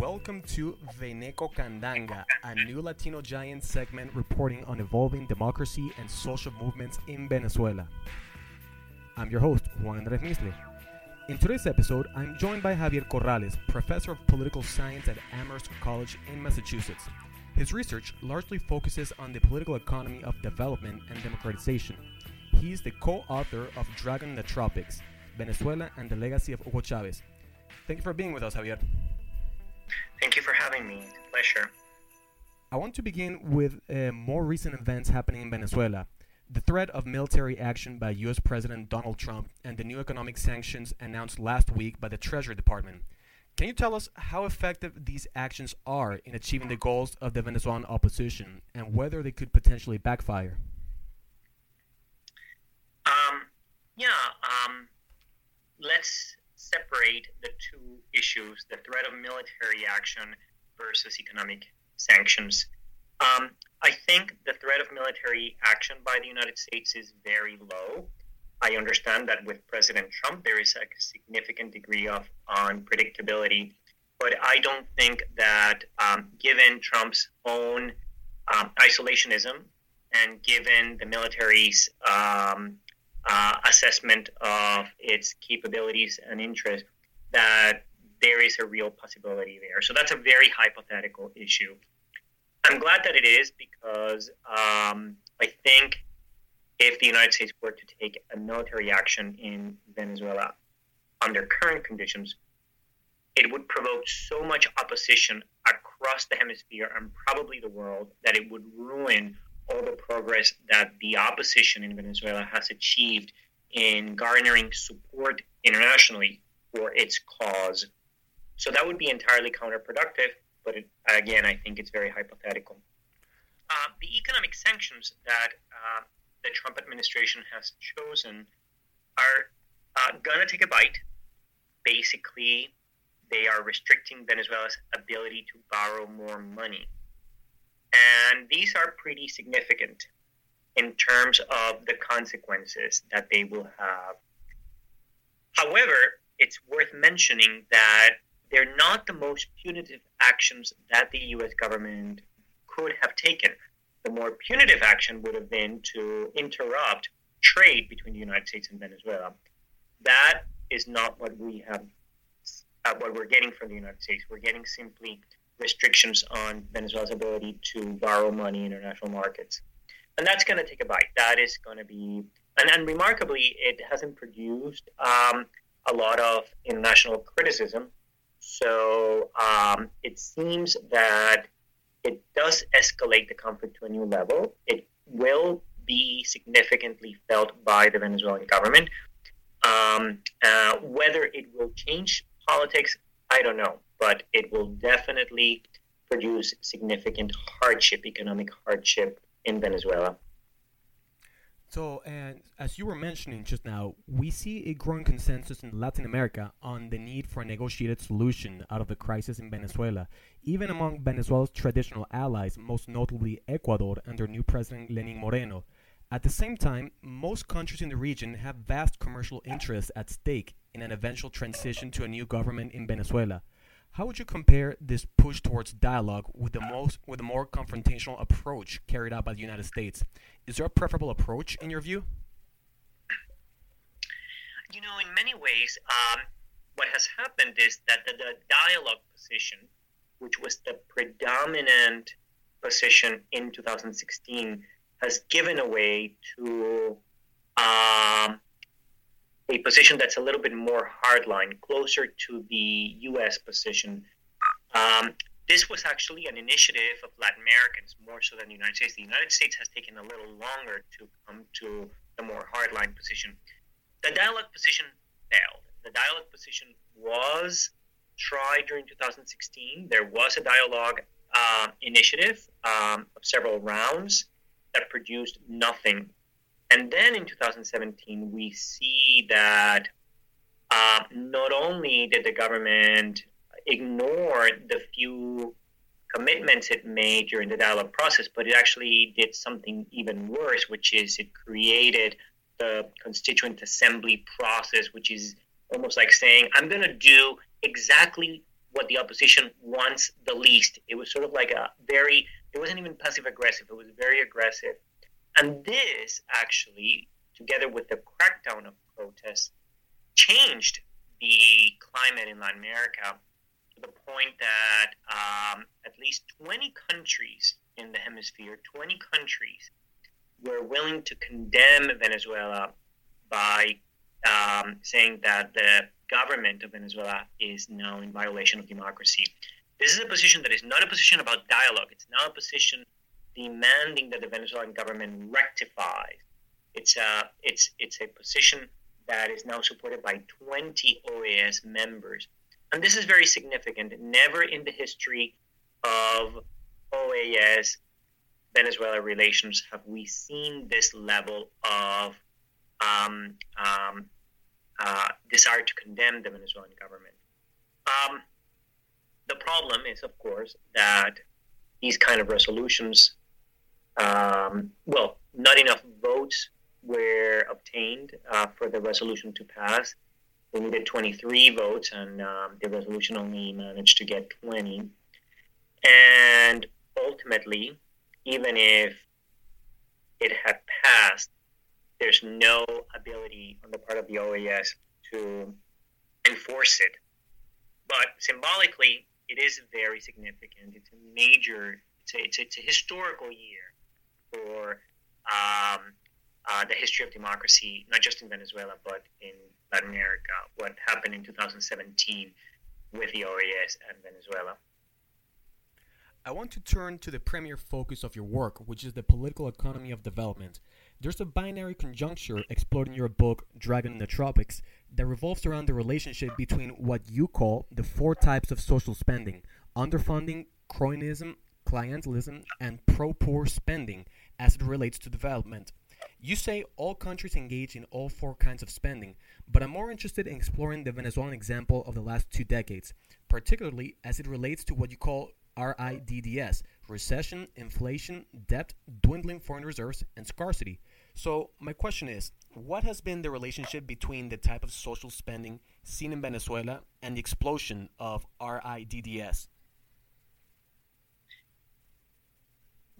Welcome to Veneco Candanga, a new Latino giant segment reporting on evolving democracy and social movements in Venezuela. I'm your host, Juan Andrés Misle. In today's episode, I'm joined by Javier Corrales, professor of political science at Amherst College in Massachusetts. His research largely focuses on the political economy of development and democratization. He's the co author of Dragon in the Tropics Venezuela and the Legacy of Hugo Chavez. Thank you for being with us, Javier. Thank you for having me. Pleasure. I want to begin with uh, more recent events happening in Venezuela. The threat of military action by US President Donald Trump and the new economic sanctions announced last week by the Treasury Department. Can you tell us how effective these actions are in achieving the goals of the Venezuelan opposition and whether they could potentially backfire? Um, yeah, um, let's separate the two issues the threat of military action versus economic sanctions. Um, I think the threat of military action by the United States is very low. I understand that with President Trump, there is a significant degree of unpredictability, but I don't think that um, given Trump's own um, isolationism and given the military's um, uh, assessment of its capabilities and interests that there is a real possibility there. So that's a very hypothetical issue. I'm glad that it is because um, I think if the United States were to take a military action in Venezuela under current conditions, it would provoke so much opposition across the hemisphere and probably the world that it would ruin all the progress that the opposition in Venezuela has achieved in garnering support internationally for its cause. So that would be entirely counterproductive, but it, again, I think it's very hypothetical. Uh, the economic sanctions that uh, the Trump administration has chosen are uh, going to take a bite. Basically, they are restricting Venezuela's ability to borrow more money. And these are pretty significant in terms of the consequences that they will have. However, it's worth mentioning that they're not the most punitive actions that the US government could have taken. The more punitive action would have been to interrupt trade between the United States and Venezuela. That is not what we have, uh, what we're getting from the United States. We're getting simply restrictions on Venezuela's ability to borrow money in international markets. And that's going to take a bite. That is going to be, and, and remarkably, it hasn't produced um, a lot of international criticism. So um, it seems that it does escalate the conflict to a new level. It will be significantly felt by the Venezuelan government. Um, uh, whether it will change politics, I don't know but it will definitely produce significant hardship, economic hardship in Venezuela. So, and as you were mentioning just now, we see a growing consensus in Latin America on the need for a negotiated solution out of the crisis in Venezuela, even among Venezuela's traditional allies, most notably Ecuador under new President Lenin Moreno. At the same time, most countries in the region have vast commercial interests at stake in an eventual transition to a new government in Venezuela. How would you compare this push towards dialogue with the most with a more confrontational approach carried out by the United States? Is there a preferable approach in your view? You know, in many ways, um, what has happened is that the, the, dialogue position, which was the predominant position in 2016, has given away to um, a position that's a little bit more hardline, closer to the U.S. position. Um, this was actually an initiative of Latin Americans more so than the United States. The United States has taken a little longer to come to the more hardline position. The dialogue position failed. The dialogue position was tried during 2016. There was a dialogue uh, initiative um, of several rounds that produced nothing and then in 2017, we see that uh, not only did the government ignore the few commitments it made during the dialogue process, but it actually did something even worse, which is it created the constituent assembly process, which is almost like saying, I'm going to do exactly what the opposition wants the least. It was sort of like a very, it wasn't even passive aggressive, it was very aggressive. And this actually, together with the crackdown of protests, changed the climate in Latin America to the point that um, at least 20 countries in the hemisphere, 20 countries, were willing to condemn Venezuela by um, saying that the government of Venezuela is now in violation of democracy. This is a position that is not a position about dialogue. It's not a position demanding that the Venezuelan government rectifies. It's a it's it's a position that is now supported by 20 OAS members, and this is very significant. Never in the history of OAS Venezuela relations have we seen this level of um, um, uh, desire to condemn the Venezuelan government. Um, the problem is, of course, that these kind of resolutions, um, well, not enough votes were obtained uh, for the resolution to pass. We needed 23 votes, and um, the resolution only managed to get 20. And ultimately, even if it had passed, there's no ability on the part of the OAS to enforce it. But symbolically, it is very significant. It's a major, it's a, it's a, it's a historical year for um, uh, the history of democracy, not just in Venezuela, but in Latin America. What happened in 2017 with the OAS and Venezuela. I want to turn to the premier focus of your work, which is the political economy of development. There's a binary conjuncture explored in your book, Dragon in the Tropics, that revolves around the relationship between what you call the four types of social spending underfunding, cronyism, clientelism, and pro poor spending as it relates to development. You say all countries engage in all four kinds of spending, but I'm more interested in exploring the Venezuelan example of the last two decades, particularly as it relates to what you call RIDDS recession, inflation, debt, dwindling foreign reserves, and scarcity. So, my question is what has been the relationship between the type of social spending seen in Venezuela and the explosion of RIDDS?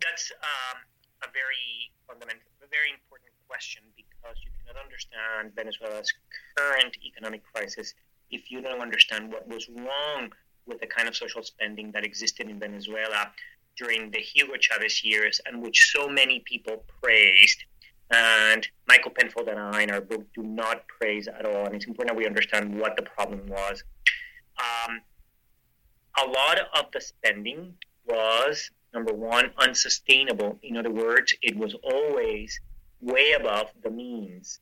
That's um, a very fundamental, a very important question because you cannot understand Venezuela's current economic crisis if you don't understand what was wrong with the kind of social spending that existed in Venezuela during the Hugo Chavez years and which so many people praised and Michael Penfold and I, in our book, do not praise at all. And it's important that we understand what the problem was. Um, a lot of the spending was, number one, unsustainable. In other words, it was always way above the means.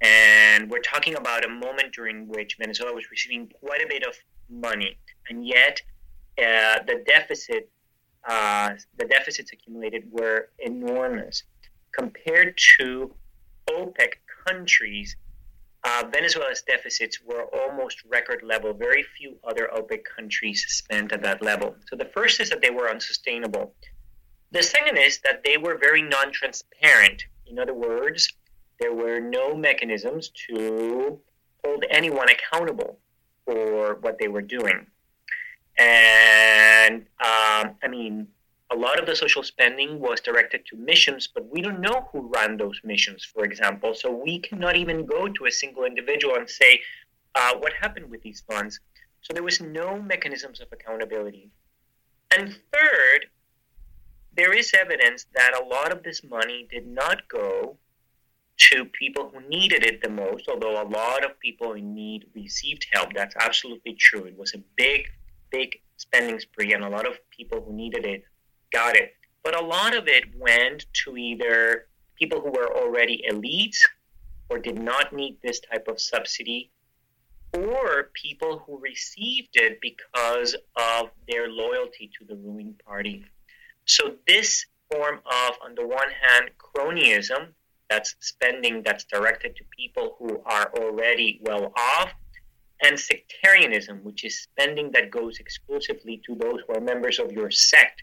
And we're talking about a moment during which Venezuela was receiving quite a bit of money, and yet uh, the deficit, uh, the deficits accumulated were enormous compared to OPEC countries, uh, Venezuela's deficits were almost record level. Very few other OPEC countries spent at that level. So the first is that they were unsustainable. The second is that they were very non transparent. In other words, there were no mechanisms to hold anyone accountable for what they were doing. And um, I mean, a lot of the social spending was directed to missions, but we don't know who ran those missions, for example. So we cannot even go to a single individual and say, uh, what happened with these funds? So there was no mechanisms of accountability. And third, there is evidence that a lot of this money did not go to people who needed it the most, although a lot of people in need received help. That's absolutely true. It was a big, big spending spree, and a lot of people who needed it got it. But a lot of it went to either people who were already elites or did not need this type of subsidy, or people who received it because of their loyalty to the ruling party. So, this form of, on the one hand, cronyism, that's spending that's directed to people who are already well off, and sectarianism, which is spending that goes exclusively to those who are members of your sect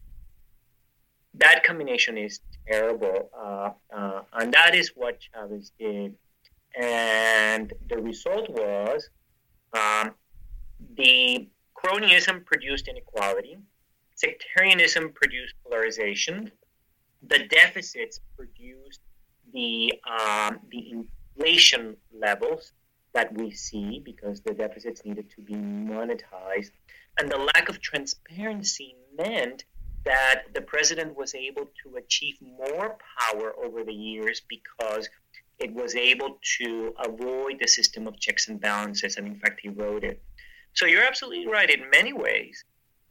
that combination is terrible, uh, uh, and that is what Chavez did. And the result was um, the cronyism produced inequality, sectarianism produced polarization, the deficits produced the um, the inflation levels that we see because the deficits needed to be monetized, and the lack of transparency meant that the president was able to achieve more power over the years because it was able to avoid the system of checks and balances, and in fact, he wrote it. So you're absolutely right. In many ways,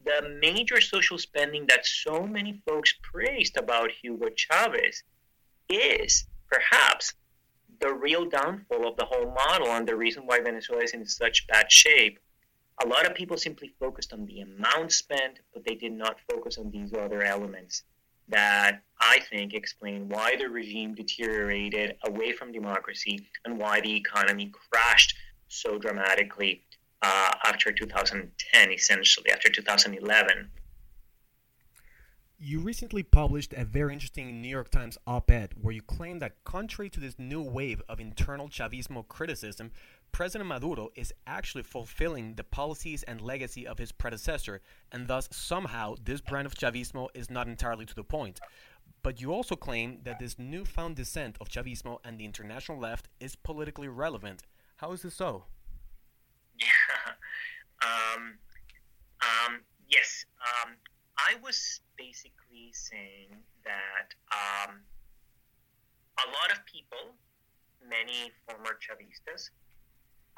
the major social spending that so many folks praised about Hugo Chavez is perhaps the real downfall of the whole model and the reason why Venezuela is in such bad shape. A lot of people simply focused on the amount spent, but they did not focus on these other elements that I think explain why the regime deteriorated away from democracy and why the economy crashed so dramatically uh, after 2010, essentially, after 2011. You recently published a very interesting New York Times op ed where you claim that, contrary to this new wave of internal Chavismo criticism, President Maduro is actually fulfilling the policies and legacy of his predecessor, and thus somehow this brand of Chavismo is not entirely to the point. But you also claim that this newfound dissent of Chavismo and the international left is politically relevant. How is this so? um, um, yes. Um, I was basically saying that um, a lot of people, many former Chavistas,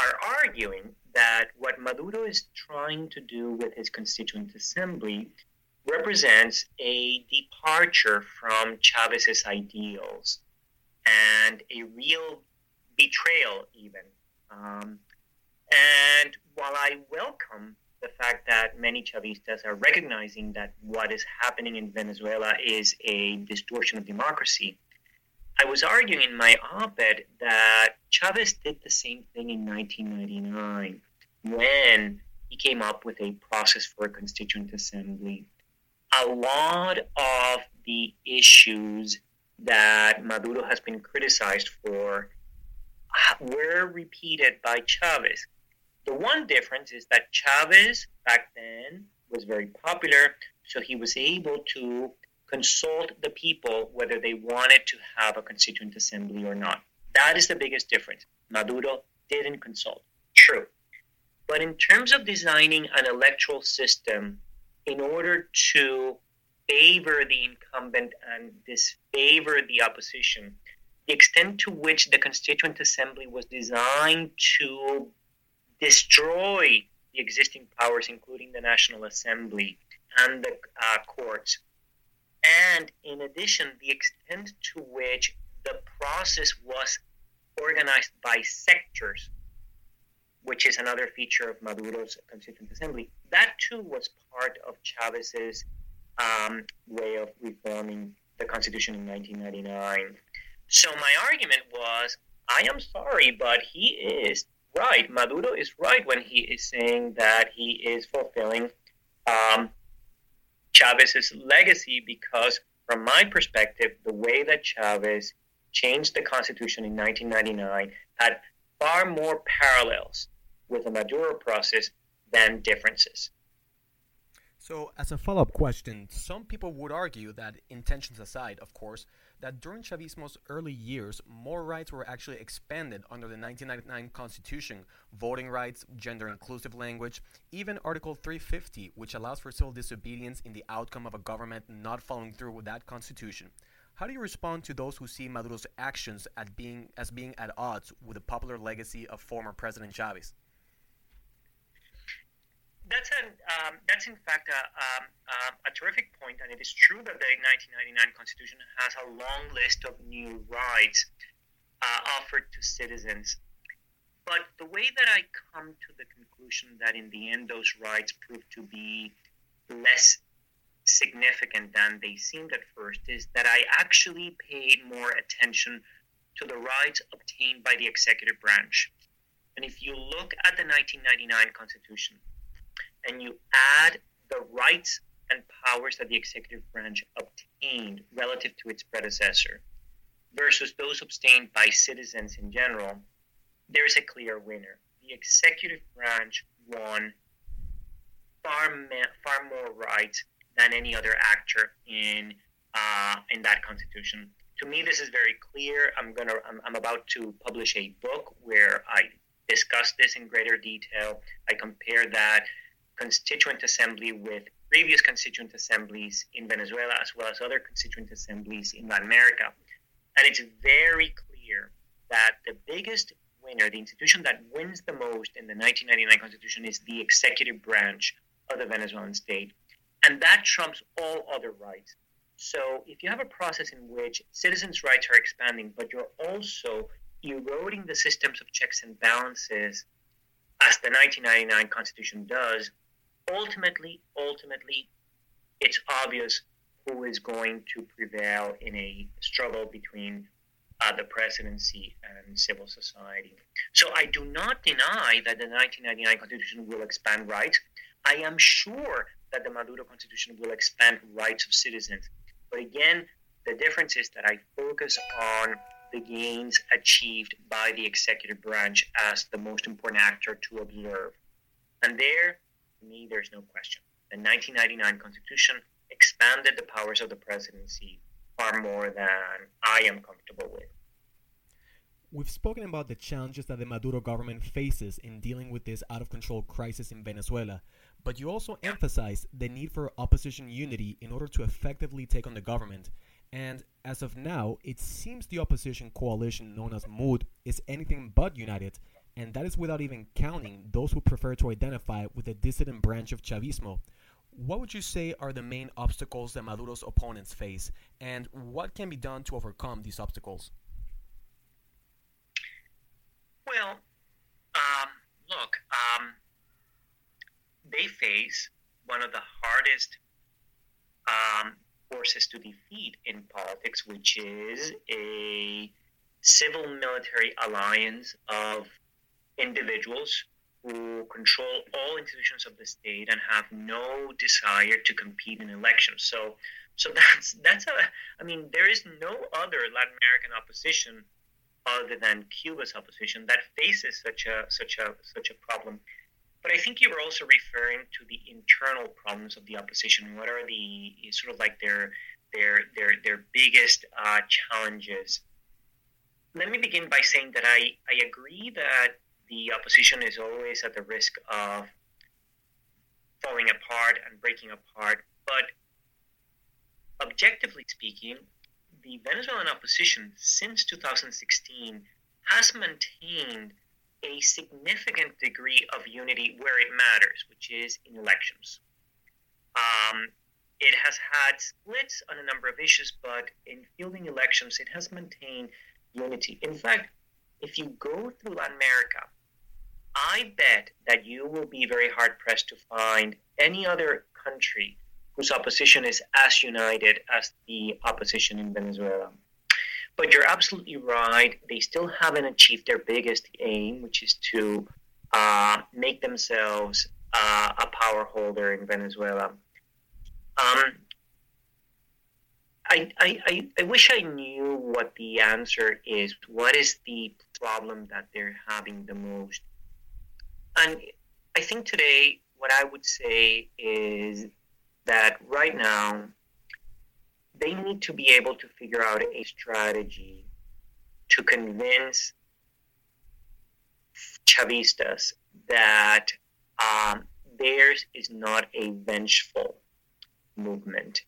are arguing that what Maduro is trying to do with his constituent assembly represents a departure from Chavez's ideals and a real betrayal, even. Um, and while I welcome the fact that many Chavistas are recognizing that what is happening in Venezuela is a distortion of democracy, I was arguing in my op ed that Chavez did the same thing in 1999 when he came up with a process for a constituent assembly. A lot of the issues that Maduro has been criticized for were repeated by Chavez. The one difference is that Chavez back then was very popular, so he was able to consult the people whether they wanted to have a constituent assembly or not. That is the biggest difference. Maduro didn't consult. True. But in terms of designing an electoral system in order to favor the incumbent and disfavor the opposition, the extent to which the Constituent Assembly was designed to destroy the existing powers, including the National Assembly and the uh, courts. And in addition, the extent to which the process was organized by sectors, which is another feature of Maduro's Constituent Assembly, that too was part of Chavez's um, way of reforming the Constitution in 1999. So my argument was I am sorry, but he is right. Maduro is right when he is saying that he is fulfilling um, Chavez's legacy because, from my perspective, the way that Chavez changed the Constitution in 1999 had far more parallels with the Maduro process than differences. So, as a follow up question, some people would argue that, intentions aside, of course, that during Chavismo's early years, more rights were actually expanded under the 1999 Constitution voting rights, gender inclusive language, even Article 350, which allows for civil disobedience in the outcome of a government not following through with that Constitution. How do you respond to those who see Maduro's actions being, as being at odds with the popular legacy of former President Chavez? That's an um, that's in fact a, um, um, a terrific point, and it is true that the 1999 Constitution has a long list of new rights uh, offered to citizens. But the way that I come to the conclusion that in the end those rights prove to be less significant than they seemed at first is that I actually paid more attention to the rights obtained by the executive branch. And if you look at the 1999 Constitution, and you add the rights and powers that the executive branch obtained relative to its predecessor versus those obtained by citizens in general, there is a clear winner. The executive branch won far far more rights than any other actor in uh, in that constitution. To me, this is very clear. I'm gonna I'm, I'm about to publish a book where I discuss this in greater detail. I compare that constituent assembly with previous constituent assemblies in Venezuela as well as other constituent assemblies in Latin America. And it's very clear that the biggest winner, the institution that wins the most in the 1999 Constitution, is the executive branch of the Venezuelan state. And that trumps all other rights. So if you have a process in which citizens' rights are expanding, but you're also eroding the systems of checks and balances, as the 1999 Constitution does, ultimately, ultimately, it's obvious who is going to prevail in a struggle between uh, the presidency and civil society. So I do not deny that the 1999 Constitution will expand rights. I am sure that the Maduro Constitution will expand rights of citizens. But again, the difference is that I focus on the gains achieved by the executive branch as the most important actor to observe. And there, me, there's no question. The 1999 Constitution expanded the powers of the presidency far more than I am comfortable with. We've spoken about the challenges that the Maduro government faces in dealing with this out of control crisis in Venezuela, but you also emphasize the need for opposition unity in order to effectively take on the government. And as of now, it seems the opposition coalition known as MUD is anything but united, and that is without even counting those who prefer to identify with the dissident branch of Chavismo. What would you say are the main obstacles that Maduro's opponents face, and what can be done to overcome these obstacles? Well, um, look, um, they face one of the hardest um, forces to defeat in politics, which is a civil military alliance of individuals who control all institutions of the state and have no desire to compete in elections. So, so that's that's a. I mean, there is no other Latin American opposition other than Cuba's opposition that faces such a such a such a problem. But I think you were also referring to the internal problems of the opposition. What are the sort of like their their their their biggest uh, challenges? Let me begin by saying that I, I agree that the opposition is always at the risk of falling apart and breaking apart. But objectively speaking, the Venezuelan opposition since 2016 has maintained a significant degree of unity where it matters, which is in elections. Um, it has had splits on a number of issues, but in fielding elections, it has maintained unity. In fact, if you go through Latin America, I bet that you will be very hard pressed to find any other country whose opposition is as united as the opposition in Venezuela. But you're absolutely right. They still haven't achieved their biggest aim, which is to uh, make themselves uh, a power holder in Venezuela. Um, I, I, I wish I knew what the answer is. What is the problem that they're having the most? And I think today, what I would say is that right now, they need to be able to figure out a strategy to convince Chavistas that um, theirs is not a vengeful movement,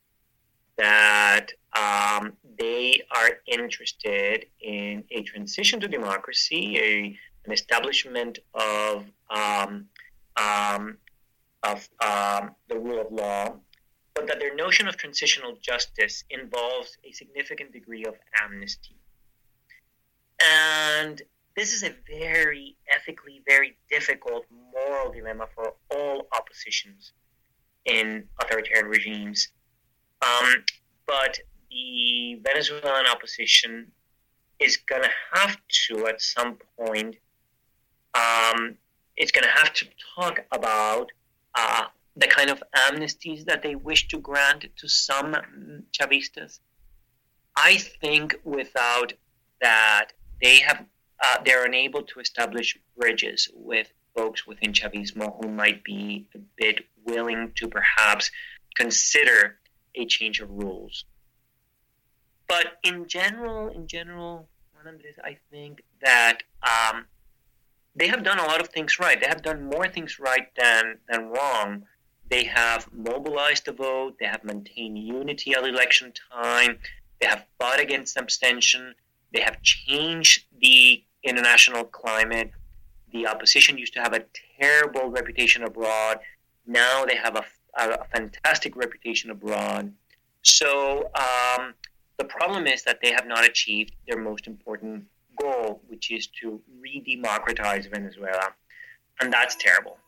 that um, they are interested in a transition to democracy, a, an establishment of um, um of um, the rule of law, but that their notion of transitional justice involves a significant degree of amnesty. And this is a very ethically very difficult moral dilemma for all oppositions in authoritarian regimes. Um, but the Venezuelan opposition is going to have to, at some point, um, it's going to have to talk about uh, the kind of amnesties that they wish to grant to some Chavistas. I think without that, they have uh, they're unable to establish bridges with folks within Chavismo who might be a bit willing to perhaps consider a change of rules. But in general, in general, I think that um, they have done a lot of things right. They have done more things right than than wrong. They have mobilized the vote. They have maintained unity at election time. They have fought against abstention. They have changed the international climate. The opposition used to have a terrible reputation abroad. Now they have a, a fantastic reputation abroad. So um, the problem is that they have not achieved their most important goal, which is to redemocratize Venezuela. And that's terrible.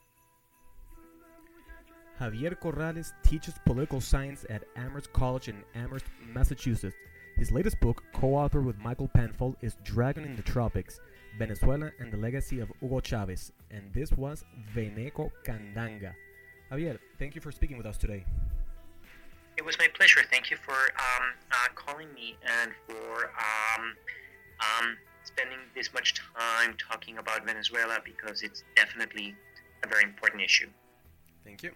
Javier Corrales teaches political science at Amherst College in Amherst, Massachusetts. His latest book, co authored with Michael Penfold, is Dragon in the Tropics Venezuela and the Legacy of Hugo Chavez. And this was Veneco Candanga. Javier, thank you for speaking with us today. It was my pleasure. Thank you for um, uh, calling me and for um, um, spending this much time talking about Venezuela because it's definitely a very important issue. Thank you.